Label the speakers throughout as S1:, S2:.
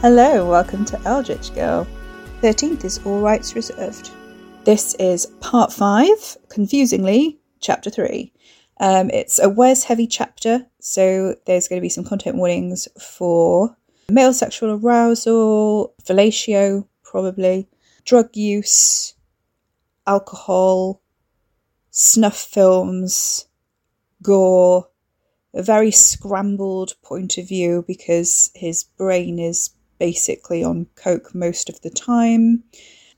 S1: Hello, welcome to Eldritch Girl. 13th is All Rights Reserved. This is part 5, confusingly, chapter 3. Um, it's a Wes heavy chapter, so there's going to be some content warnings for male sexual arousal, fellatio, probably, drug use, alcohol, snuff films, gore, a very scrambled point of view because his brain is basically on coke most of the time.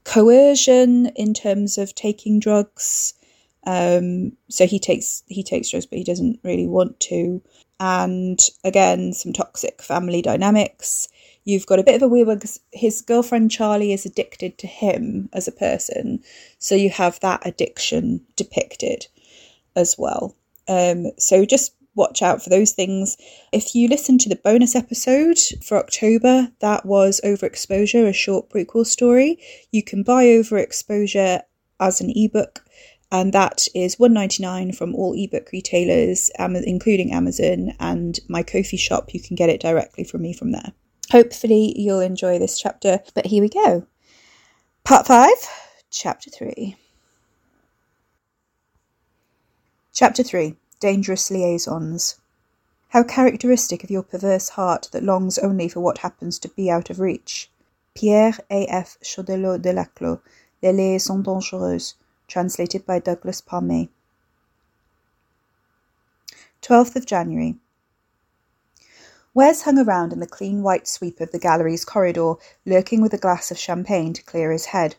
S1: Coercion in terms of taking drugs. Um, so he takes he takes drugs, but he doesn't really want to. And again, some toxic family dynamics. You've got a bit of a weird one because his girlfriend Charlie is addicted to him as a person, so you have that addiction depicted as well. Um, so just watch out for those things. If you listen to the bonus episode for October, that was Overexposure, a short prequel story. You can buy Overexposure as an ebook, and that is one ninety nine from all ebook retailers, including Amazon and my Ko-fi shop. You can get it directly from me from there. Hopefully, you'll enjoy this chapter, but here we go. Part 5, Chapter 3. Chapter 3 dangerous liaisons. How characteristic of your perverse heart that longs only for what happens to be out of reach. Pierre A. F. Choderlos de Laclos, Les liaisons dangereuses, translated by Douglas Parmée. 12th of January. Wes hung around in the clean white sweep of the gallery's corridor, lurking with a glass of champagne to clear his head.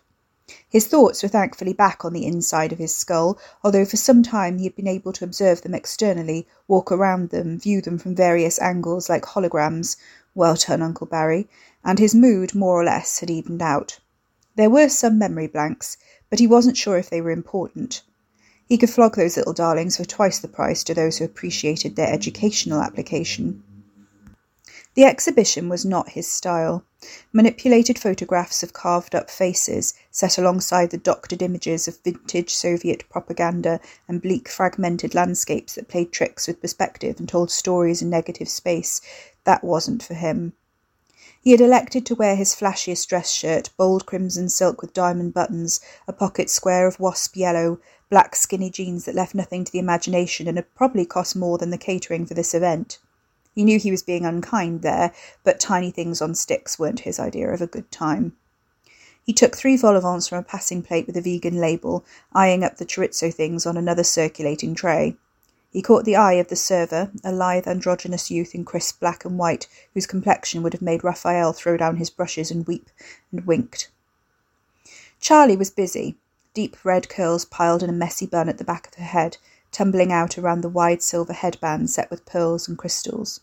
S1: His thoughts were thankfully back on the inside of his skull, although for some time he had been able to observe them externally, walk around them, view them from various angles like holograms well done, Uncle Barry and his mood, more or less, had evened out. There were some memory blanks, but he wasn't sure if they were important. He could flog those little darlings for twice the price to those who appreciated their educational application. The exhibition was not his style. Manipulated photographs of carved up faces, set alongside the doctored images of vintage Soviet propaganda and bleak fragmented landscapes that played tricks with perspective and told stories in negative space, that wasn't for him. He had elected to wear his flashiest dress shirt, bold crimson silk with diamond buttons, a pocket square of wasp yellow, black skinny jeans that left nothing to the imagination and had probably cost more than the catering for this event. He knew he was being unkind there, but tiny things on sticks weren't his idea of a good time. He took three vol au vents from a passing plate with a vegan label, eyeing up the chorizo things on another circulating tray. He caught the eye of the server, a lithe, androgynous youth in crisp black and white, whose complexion would have made Raphael throw down his brushes and weep, and winked. Charlie was busy, deep red curls piled in a messy bun at the back of her head, tumbling out around the wide silver headband set with pearls and crystals.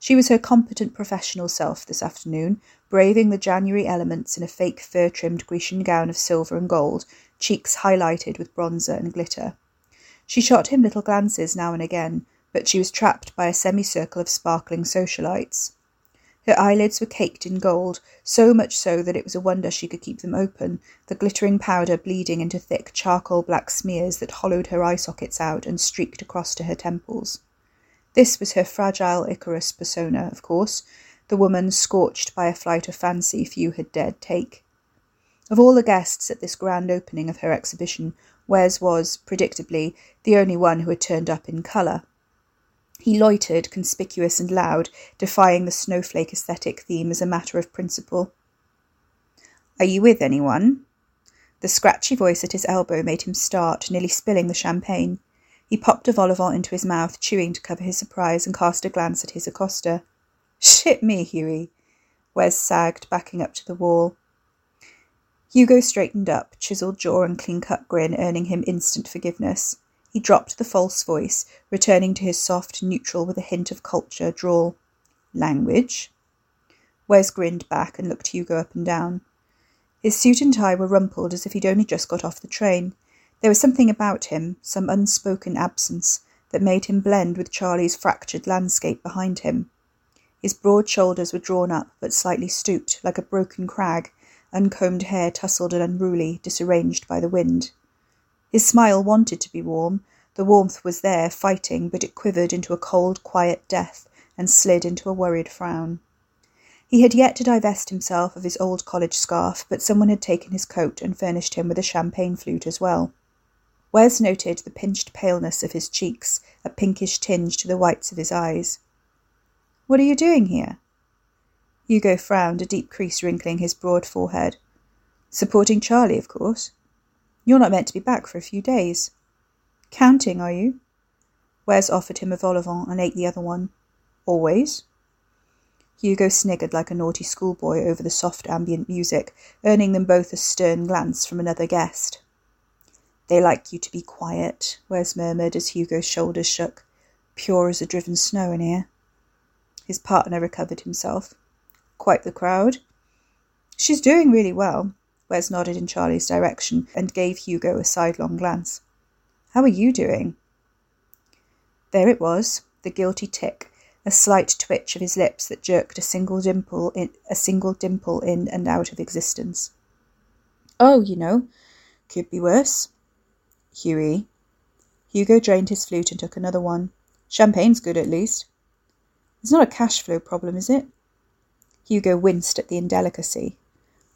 S1: She was her competent professional self this afternoon, braving the January elements in a fake fur trimmed Grecian gown of silver and gold, cheeks highlighted with bronzer and glitter. She shot him little glances now and again, but she was trapped by a semicircle of sparkling socialites. Her eyelids were caked in gold, so much so that it was a wonder she could keep them open, the glittering powder bleeding into thick charcoal black smears that hollowed her eye sockets out and streaked across to her temples. This was her fragile Icarus persona, of course, the woman scorched by a flight of fancy few had dared take. Of all the guests at this grand opening of her exhibition, Wes was, predictably, the only one who had turned up in colour. He loitered, conspicuous and loud, defying the snowflake aesthetic theme as a matter of principle. Are you with anyone? The scratchy voice at his elbow made him start, nearly spilling the champagne. He popped a vol au vent into his mouth, chewing to cover his surprise, and cast a glance at his accoster. Shit me, Hughie. Wes sagged, backing up to the wall. Hugo straightened up, chiselled jaw and clean cut grin earning him instant forgiveness. He dropped the false voice, returning to his soft, neutral, with a hint of culture, drawl. Language? Wes grinned back and looked Hugo up and down. His suit and tie were rumpled as if he'd only just got off the train. There was something about him, some unspoken absence, that made him blend with Charlie's fractured landscape behind him. His broad shoulders were drawn up, but slightly stooped, like a broken crag, uncombed hair tousled and unruly, disarranged by the wind. His smile wanted to be warm. The warmth was there, fighting, but it quivered into a cold, quiet death and slid into a worried frown. He had yet to divest himself of his old college scarf, but someone had taken his coat and furnished him with a champagne flute as well. Wes noted the pinched paleness of his cheeks, a pinkish tinge to the whites of his eyes. What are you doing here? Hugo frowned, a deep crease wrinkling his broad forehead. Supporting Charlie, of course. You're not meant to be back for a few days. Counting, are you? Wes offered him a vol au vent and ate the other one. Always? Hugo sniggered like a naughty schoolboy over the soft ambient music, earning them both a stern glance from another guest. They like you to be quiet, Wes murmured as Hugo's shoulders shook. Pure as the driven snow in here. His partner recovered himself. Quite the crowd. She's doing really well. Wes nodded in Charlie's direction and gave Hugo a sidelong glance. How are you doing? There it was, the guilty tick, a slight twitch of his lips that jerked a single dimple in a single dimple in and out of existence. Oh, you know, could be worse. Hughie. Hugo drained his flute and took another one. Champagne's good at least. It's not a cash flow problem, is it? Hugo winced at the indelicacy.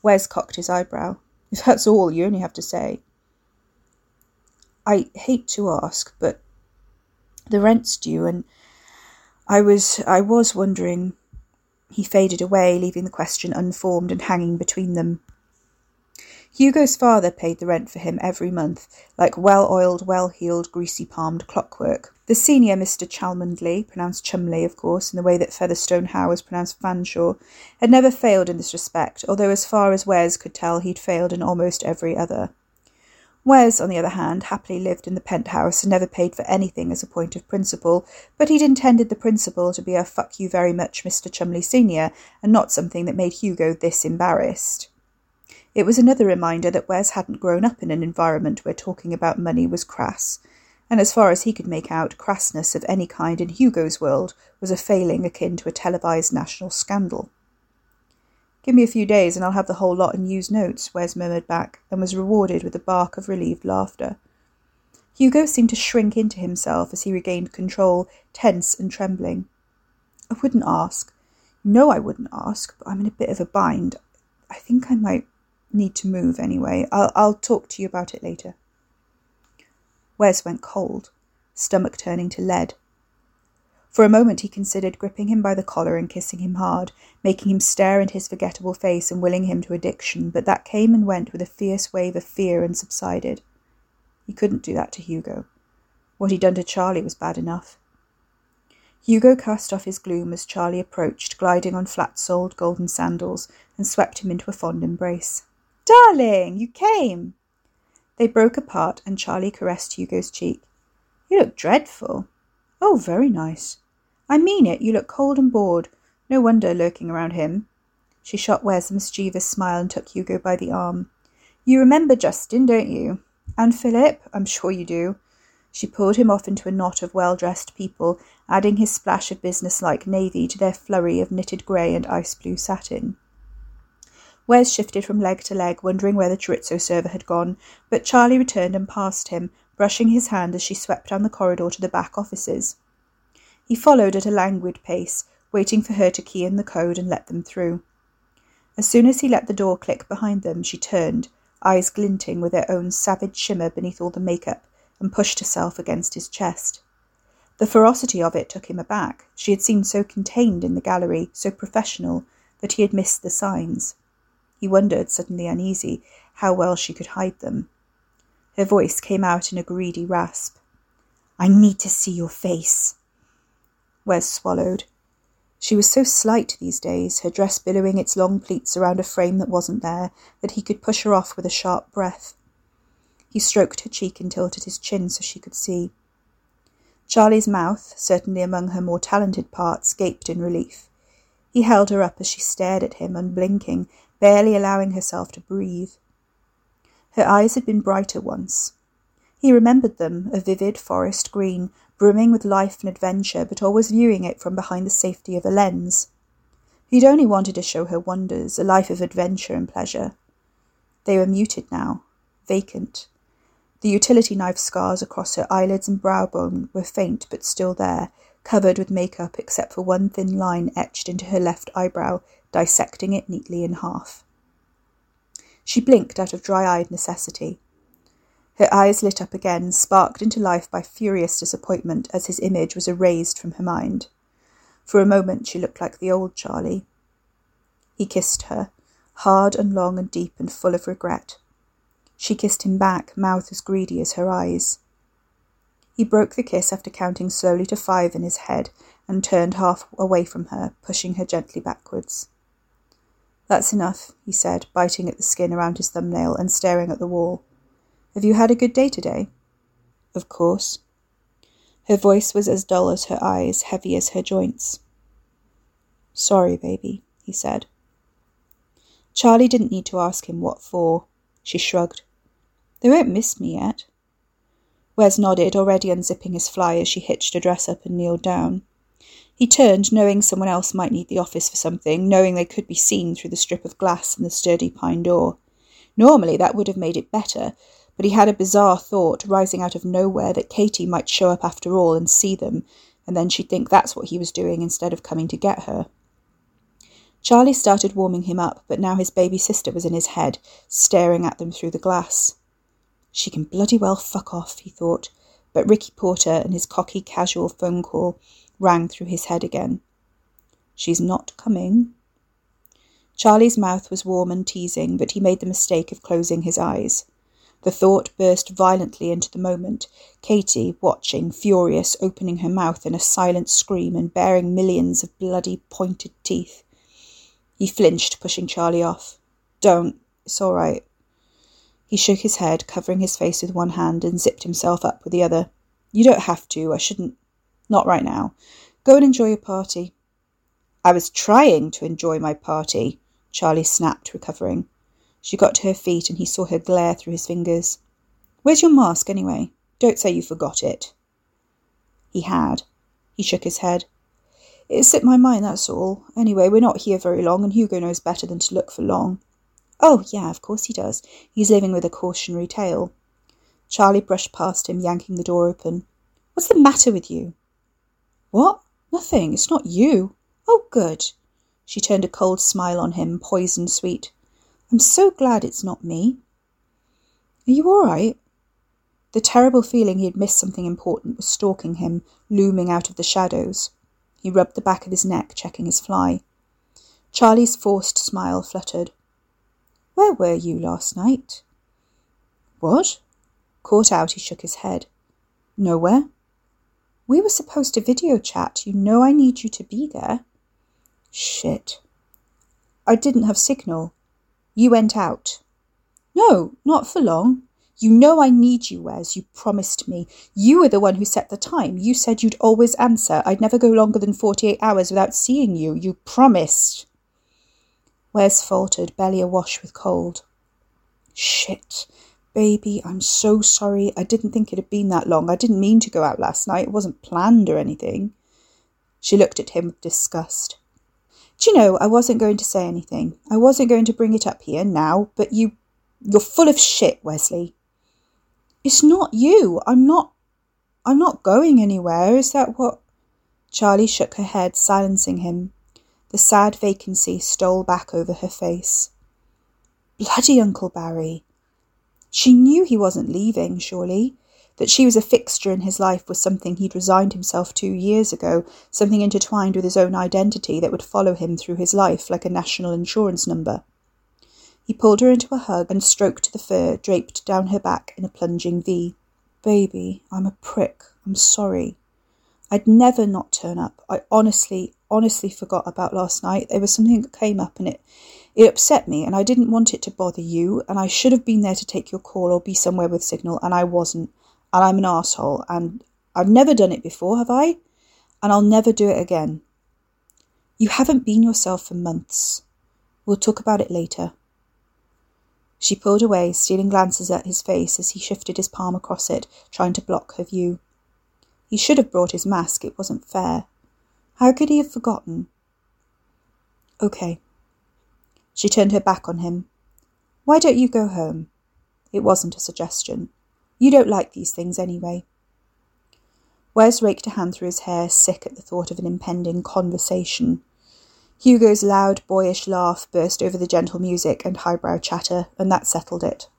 S1: Wes cocked his eyebrow. If that's all, you only have to say. I hate to ask, but the rent's due, and I was I was wondering. He faded away, leaving the question unformed and hanging between them. Hugo's father paid the rent for him every month, like well oiled, well heeled, greasy palmed clockwork. The senior Mr. Cholmondeley, pronounced Chumley, of course, in the way that Featherstonehaugh was pronounced Fanshawe, had never failed in this respect, although as far as Wes could tell he'd failed in almost every other. Wes, on the other hand, happily lived in the penthouse and never paid for anything as a point of principle, but he'd intended the principle to be a fuck you very much, Mr. Chumley Senior, and not something that made Hugo this embarrassed. It was another reminder that Wes hadn't grown up in an environment where talking about money was crass, and as far as he could make out, crassness of any kind in Hugo's world was a failing akin to a televised national scandal. Give me a few days and I'll have the whole lot in used notes, Wes murmured back, and was rewarded with a bark of relieved laughter. Hugo seemed to shrink into himself as he regained control, tense and trembling. I wouldn't ask. No, I wouldn't ask, but I'm in a bit of a bind. I think I might need to move anyway. I'll, I'll talk to you about it later. Wes went cold, stomach turning to lead. For a moment he considered gripping him by the collar and kissing him hard, making him stare into his forgettable face and willing him to addiction, but that came and went with a fierce wave of fear and subsided. He couldn't do that to Hugo. What he'd done to Charlie was bad enough. Hugo cast off his gloom as Charlie approached, gliding on flat soled golden sandals, and swept him into a fond embrace. Darling, you came! They broke apart, and Charlie caressed Hugo's cheek. You look dreadful. Oh, very nice. I mean it, you look cold and bored. No wonder, lurking around him. She shot Wes a mischievous smile and took Hugo by the arm. You remember Justin, don't you? And Philip? I'm sure you do. She pulled him off into a knot of well dressed people, adding his splash of business like navy to their flurry of knitted grey and ice blue satin. Wes shifted from leg to leg, wondering where the chorizo server had gone, but Charlie returned and passed him, brushing his hand as she swept down the corridor to the back offices. He followed at a languid pace, waiting for her to key in the code and let them through. As soon as he let the door click behind them, she turned, eyes glinting with their own savage shimmer beneath all the makeup, and pushed herself against his chest. The ferocity of it took him aback. She had seemed so contained in the gallery, so professional, that he had missed the signs. He wondered, suddenly uneasy, how well she could hide them. Her voice came out in a greedy rasp. I need to see your face. Wes swallowed. She was so slight these days, her dress billowing its long pleats around a frame that wasn't there, that he could push her off with a sharp breath. He stroked her cheek and tilted his chin so she could see. Charlie's mouth, certainly among her more talented parts, gaped in relief. He held her up as she stared at him, unblinking, barely allowing herself to breathe. Her eyes had been brighter once. He remembered them, a vivid forest green, brimming with life and adventure, but always viewing it from behind the safety of a lens. He'd only wanted to show her wonders, a life of adventure and pleasure. They were muted now, vacant. The utility knife scars across her eyelids and brow bone were faint but still there, covered with makeup except for one thin line etched into her left eyebrow, dissecting it neatly in half. She blinked out of dry eyed necessity. Her eyes lit up again, sparked into life by furious disappointment as his image was erased from her mind. For a moment she looked like the old Charlie. He kissed her, hard and long and deep and full of regret. She kissed him back, mouth as greedy as her eyes. He broke the kiss after counting slowly to five in his head and turned half away from her, pushing her gently backwards. That's enough, he said, biting at the skin around his thumbnail and staring at the wall. Have you had a good day today? Of course. Her voice was as dull as her eyes, heavy as her joints. Sorry, baby, he said. Charlie didn't need to ask him what for. She shrugged. They won't miss me yet. Wes nodded, already unzipping his fly as she hitched her dress up and kneeled down. He turned, knowing someone else might need the office for something, knowing they could be seen through the strip of glass in the sturdy pine door. Normally that would have made it better, but he had a bizarre thought rising out of nowhere that Katy might show up after all and see them, and then she'd think that's what he was doing instead of coming to get her. Charlie started warming him up, but now his baby sister was in his head, staring at them through the glass. She can bloody well fuck off, he thought, but Ricky Porter and his cocky, casual phone call rang through his head again. She's not coming. Charlie's mouth was warm and teasing, but he made the mistake of closing his eyes. The thought burst violently into the moment, Katy, watching, furious, opening her mouth in a silent scream and baring millions of bloody pointed teeth. He flinched, pushing Charlie off. Don't. It's all right. He shook his head, covering his face with one hand, and zipped himself up with the other. You don't have to. I shouldn't. Not right now. Go and enjoy your party. I was trying to enjoy my party, Charlie snapped, recovering. She got to her feet, and he saw her glare through his fingers. Where's your mask, anyway? Don't say you forgot it. He had. He shook his head. It slipped my mind, that's all. Anyway, we're not here very long, and Hugo knows better than to look for long. Oh, yeah, of course he does. He's living with a cautionary tale. Charlie brushed past him, yanking the door open. What's the matter with you? What? Nothing. It's not you. Oh, good. She turned a cold smile on him, poison sweet. I'm so glad it's not me. Are you all right? The terrible feeling he had missed something important was stalking him, looming out of the shadows. He rubbed the back of his neck, checking his fly. Charlie's forced smile fluttered. Where were you last night? What? Caught out, he shook his head. Nowhere. We were supposed to video chat. You know I need you to be there. Shit. I didn't have signal. You went out. No, not for long. You know I need you, Wes. You promised me. You were the one who set the time. You said you'd always answer. I'd never go longer than 48 hours without seeing you. You promised. Wes faltered, belly awash with cold. Shit. Baby, I'm so sorry. I didn't think it had been that long. I didn't mean to go out last night. It wasn't planned or anything. She looked at him with disgust. Do you know, I wasn't going to say anything. I wasn't going to bring it up here now, but you. You're full of shit, Wesley. It's not you. I'm not. I'm not going anywhere. Is that what. Charlie shook her head, silencing him. The sad vacancy stole back over her face. Bloody Uncle Barry! She knew he wasn't leaving, surely. That she was a fixture in his life was something he'd resigned himself to years ago, something intertwined with his own identity that would follow him through his life like a national insurance number. He pulled her into a hug and stroked the fur draped down her back in a plunging V. Baby, I'm a prick. I'm sorry. I'd never not turn up. I honestly, honestly forgot about last night. There was something that came up and it it upset me and I didn't want it to bother you and I should have been there to take your call or be somewhere with signal and I wasn't. And I'm an asshole and I've never done it before, have I? And I'll never do it again. You haven't been yourself for months. We'll talk about it later. She pulled away, stealing glances at his face as he shifted his palm across it, trying to block her view. He should have brought his mask. It wasn't fair. How could he have forgotten? Okay. She turned her back on him. Why don't you go home? It wasn't a suggestion. You don't like these things anyway. Wes raked a hand through his hair, sick at the thought of an impending conversation. Hugo's loud, boyish laugh burst over the gentle music and highbrow chatter, and that settled it.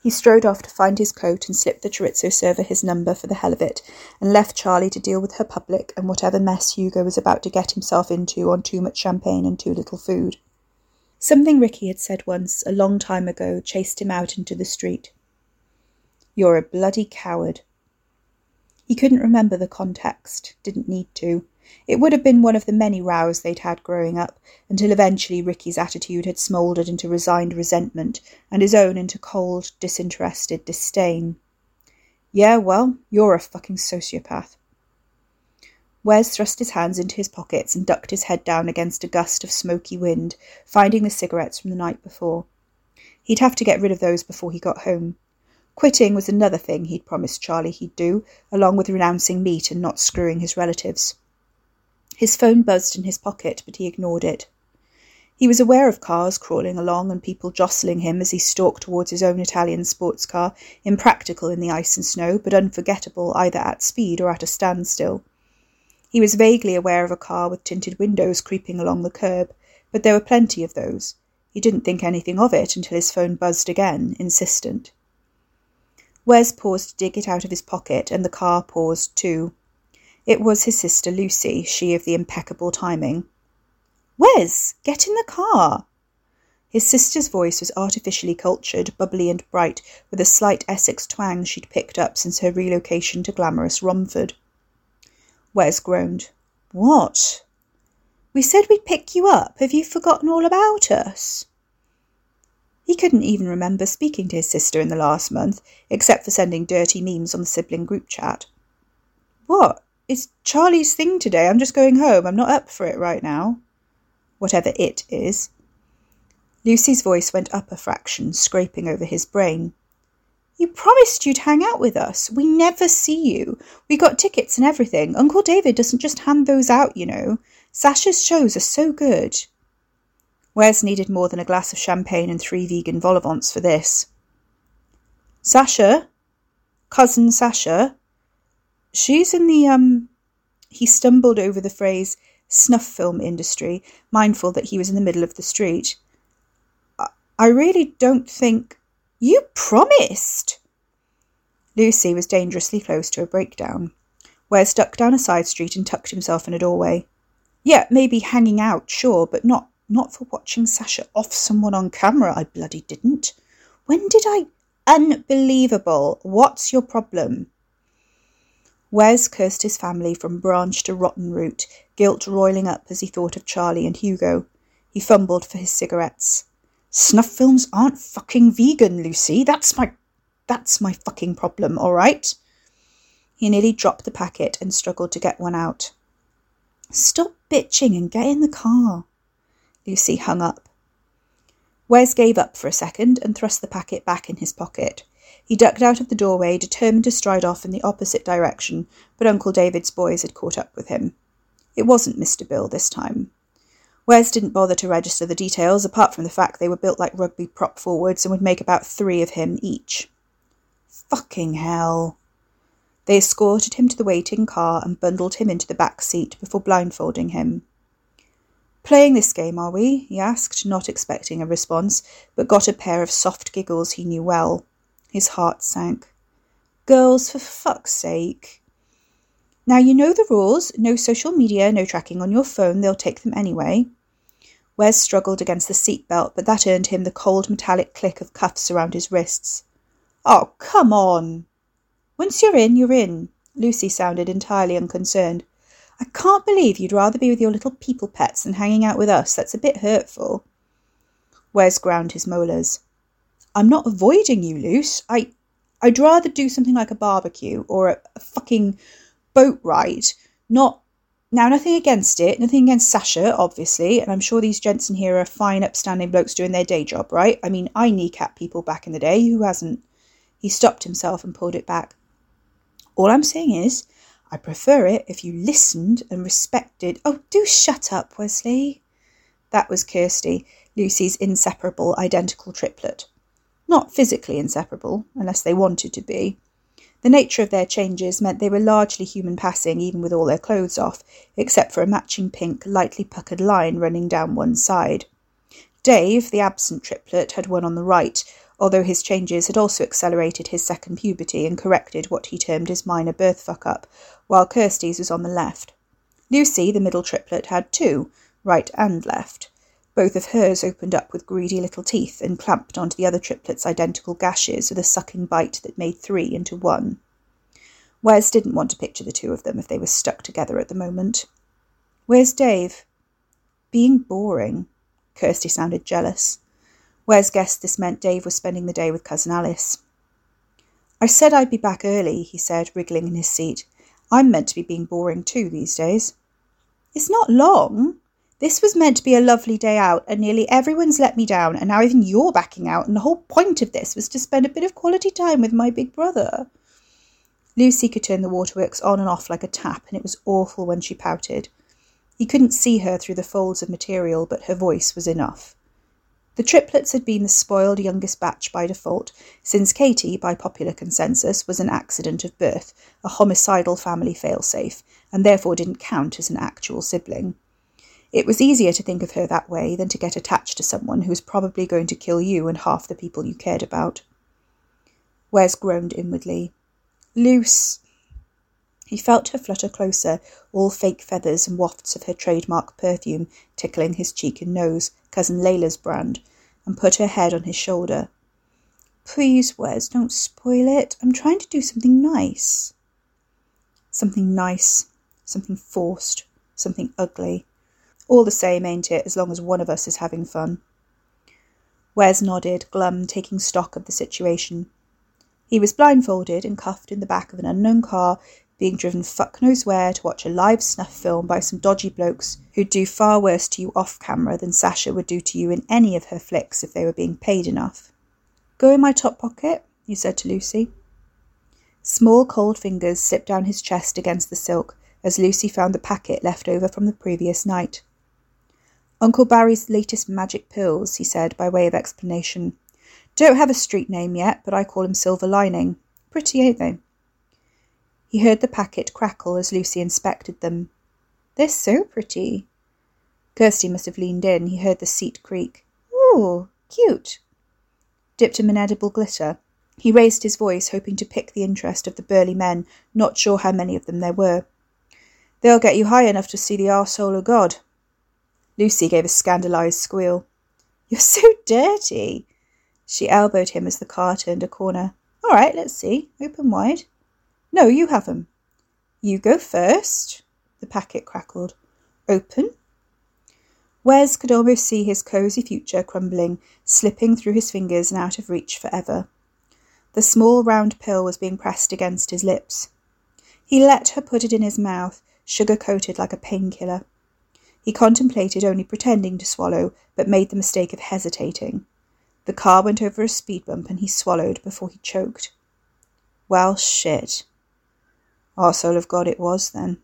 S1: He strode off to find his coat and slipped the chorizo server his number for the hell of it, and left Charlie to deal with her public and whatever mess Hugo was about to get himself into on too much champagne and too little food. Something Ricky had said once, a long time ago, chased him out into the street. You're a bloody coward. He couldn't remember the context, didn't need to. It would have been one of the many rows they'd had growing up, until eventually Ricky's attitude had smouldered into resigned resentment, and his own into cold, disinterested disdain. Yeah, well, you're a fucking sociopath. Wes thrust his hands into his pockets and ducked his head down against a gust of smoky wind, finding the cigarettes from the night before. He'd have to get rid of those before he got home. Quitting was another thing he'd promised Charlie he'd do, along with renouncing meat and not screwing his relatives. His phone buzzed in his pocket, but he ignored it. He was aware of cars crawling along and people jostling him as he stalked towards his own Italian sports car, impractical in the ice and snow, but unforgettable either at speed or at a standstill. He was vaguely aware of a car with tinted windows creeping along the curb, but there were plenty of those. He didn't think anything of it until his phone buzzed again, insistent. Wes paused to dig it out of his pocket, and the car paused too. It was his sister Lucy, she of the impeccable timing. Wes, get in the car. His sister's voice was artificially cultured, bubbly and bright, with a slight Essex twang she'd picked up since her relocation to glamorous Romford. Wes groaned. What? We said we'd pick you up. Have you forgotten all about us? He couldn't even remember speaking to his sister in the last month, except for sending dirty memes on the sibling group chat. What? It's Charlie's thing today. I'm just going home. I'm not up for it right now. Whatever it is. Lucy's voice went up a fraction, scraping over his brain. You promised you'd hang out with us. We never see you. We got tickets and everything. Uncle David doesn't just hand those out, you know. Sasha's shows are so good. Wes needed more than a glass of champagne and three vegan vol au for this. Sasha? Cousin Sasha? She's in the, um. He stumbled over the phrase snuff film industry, mindful that he was in the middle of the street. I really don't think. You promised! Lucy was dangerously close to a breakdown. Wes ducked down a side street and tucked himself in a doorway. Yeah, maybe hanging out, sure, but not not for watching Sasha off someone on camera, I bloody didn't. When did I? Unbelievable. What's your problem? Wes cursed his family from branch to rotten root, guilt roiling up as he thought of Charlie and Hugo. He fumbled for his cigarettes. Snuff films aren't fucking vegan, Lucy. That's my that's my fucking problem, all right? He nearly dropped the packet and struggled to get one out. Stop bitching and get in the car. Lucy hung up. Wes gave up for a second and thrust the packet back in his pocket. He ducked out of the doorway, determined to stride off in the opposite direction, but Uncle David's boys had caught up with him. It wasn't Mr. Bill this time. Wes didn't bother to register the details, apart from the fact they were built like rugby prop forwards and would make about three of him each. Fucking hell. They escorted him to the waiting car and bundled him into the back seat before blindfolding him. Playing this game, are we? he asked, not expecting a response, but got a pair of soft giggles he knew well. His heart sank. Girls, for fuck's sake. Now you know the rules no social media, no tracking on your phone, they'll take them anyway. Wes struggled against the seat belt, but that earned him the cold metallic click of cuffs around his wrists. Oh, come on! Once you're in, you're in. Lucy sounded entirely unconcerned. I can't believe you'd rather be with your little people pets than hanging out with us. That's a bit hurtful. Wes ground his molars. I'm not avoiding you, Luce. I, I'd rather do something like a barbecue or a, a fucking boat ride. Not now, nothing against it, nothing against Sasha, obviously, and I'm sure these gents in here are fine, upstanding blokes doing their day job, right? I mean, I kneecap people back in the day, who hasn't? He stopped himself and pulled it back. All I'm saying is, I prefer it if you listened and respected. Oh, do shut up, Wesley. That was Kirsty, Lucy's inseparable identical triplet. Not physically inseparable, unless they wanted to be. The nature of their changes meant they were largely human passing, even with all their clothes off, except for a matching pink, lightly puckered line running down one side. Dave, the absent triplet, had one on the right, although his changes had also accelerated his second puberty and corrected what he termed his minor birth fuck up, while Kirsty's was on the left. Lucy, the middle triplet, had two, right and left. Both of hers opened up with greedy little teeth and clamped onto the other triplet's identical gashes with a sucking bite that made three into one. Wes didn't want to picture the two of them if they were stuck together at the moment. Where's Dave? Being boring. Kirsty sounded jealous. Wes guessed this meant Dave was spending the day with Cousin Alice. I said I'd be back early, he said, wriggling in his seat. I'm meant to be being boring too these days. It's not long, this was meant to be a lovely day out, and nearly everyone's let me down, and now even you're backing out, and the whole point of this was to spend a bit of quality time with my big brother. Lucy could turn the waterworks on and off like a tap, and it was awful when she pouted. He couldn't see her through the folds of material, but her voice was enough. The triplets had been the spoiled youngest batch by default, since Katy, by popular consensus, was an accident of birth, a homicidal family failsafe, and therefore didn't count as an actual sibling. It was easier to think of her that way than to get attached to someone who was probably going to kill you and half the people you cared about. Wes groaned inwardly. Luce. He felt her flutter closer, all fake feathers and wafts of her trademark perfume tickling his cheek and nose, Cousin Layla's brand, and put her head on his shoulder. Please, Wes, don't spoil it. I'm trying to do something nice. Something nice, something forced, something ugly. All the same, ain't it, as long as one of us is having fun? Wes nodded, glum, taking stock of the situation. He was blindfolded and cuffed in the back of an unknown car, being driven fuck knows where to watch a live snuff film by some dodgy blokes who'd do far worse to you off camera than Sasha would do to you in any of her flicks if they were being paid enough. Go in my top pocket, he said to Lucy. Small cold fingers slipped down his chest against the silk as Lucy found the packet left over from the previous night. Uncle Barry's latest magic pills, he said by way of explanation. Don't have a street name yet, but I call him Silver Lining. Pretty, ain't they? He heard the packet crackle as Lucy inspected them. They're so pretty. Kirsty must have leaned in. He heard the seat creak. Ooh, cute. Dipped him in edible glitter. He raised his voice, hoping to pick the interest of the burly men, not sure how many of them there were. They'll get you high enough to see the arsehole of God. Lucy gave a scandalized squeal. You're so dirty. She elbowed him as the car turned a corner. All right, let's see. Open wide. No, you have 'em. You go first. The packet crackled. Open. Wes could almost see his cosy future crumbling, slipping through his fingers and out of reach forever. The small round pill was being pressed against his lips. He let her put it in his mouth, sugar coated like a painkiller. He contemplated only pretending to swallow, but made the mistake of hesitating. The car went over a speed bump and he swallowed before he choked. Well, shit. Soul of God it was then.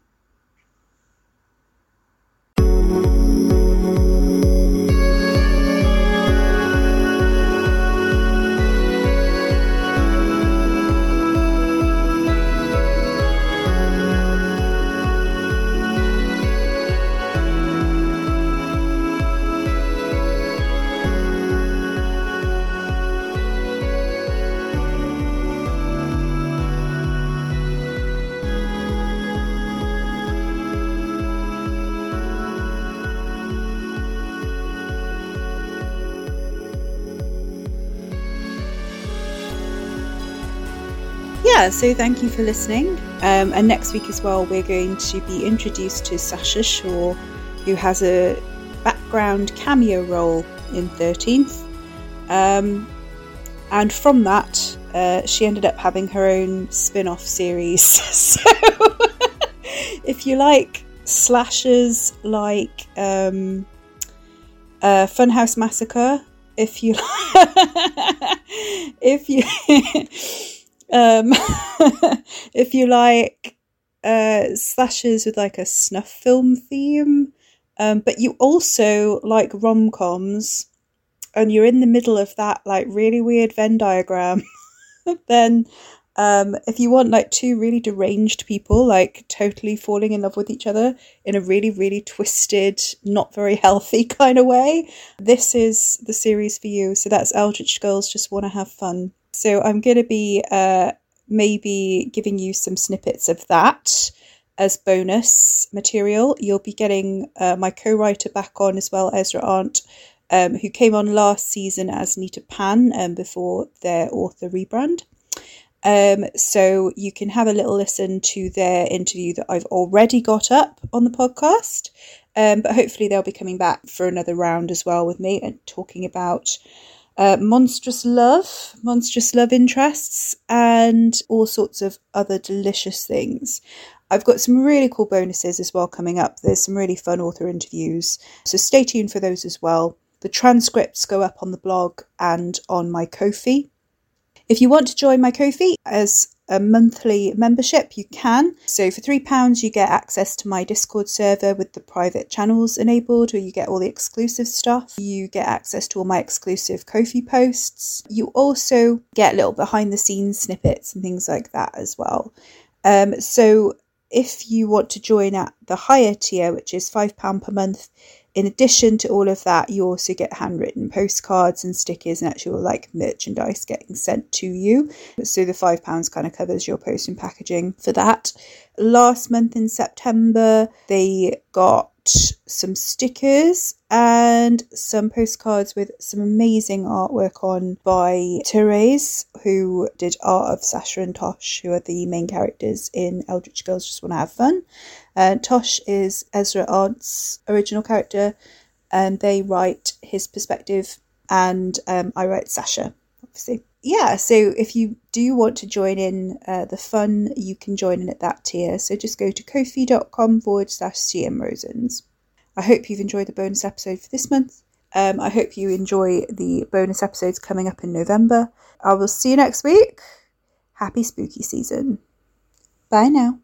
S1: So thank you for listening. Um, and next week as well, we're going to be introduced to Sasha Shaw, who has a background cameo role in 13th. Um, and from that, uh, she ended up having her own spin off series. so if you like slashers like um, uh, Funhouse Massacre, if you if you um, if you like uh, slashes with like a snuff film theme, um, but you also like rom coms, and you're in the middle of that like really weird Venn diagram, then Um, if you want like two really deranged people, like totally falling in love with each other in a really, really twisted, not very healthy kind of way, this is the series for you. So that's Eldritch Girls Just Want to Have Fun. So I'm going to be uh, maybe giving you some snippets of that as bonus material. You'll be getting uh, my co writer back on as well, Ezra Arndt. Um, who came on last season as Nita Pan um, before their author rebrand. Um, so you can have a little listen to their interview that I've already got up on the podcast. Um, but hopefully they'll be coming back for another round as well with me and talking about uh, monstrous love, monstrous love interests, and all sorts of other delicious things. I've got some really cool bonuses as well coming up. There's some really fun author interviews, so stay tuned for those as well. The transcripts go up on the blog and on my Ko-fi. If you want to join my Ko-fi as a monthly membership, you can. So for £3, you get access to my Discord server with the private channels enabled, where you get all the exclusive stuff. You get access to all my exclusive Ko-fi posts. You also get little behind the scenes snippets and things like that as well. Um, so if you want to join at the higher tier, which is £5 per month, in addition to all of that, you also get handwritten postcards and stickers and actual like merchandise getting sent to you. So the £5 kind of covers your post and packaging for that. Last month in September, they got some stickers and some postcards with some amazing artwork on by Therese, who did art of Sasha and Tosh, who are the main characters in Eldritch Girls Just Want to Have Fun. Uh, Tosh is Ezra Arndt's original character, and they write his perspective, and um, I write Sasha, obviously. Yeah, so if you do want to join in uh, the fun, you can join in at that tier. So just go to ko-fi.com forward slash cmrosens. I hope you've enjoyed the bonus episode for this month. Um, I hope you enjoy the bonus episodes coming up in November. I will see you next week. Happy spooky season. Bye now.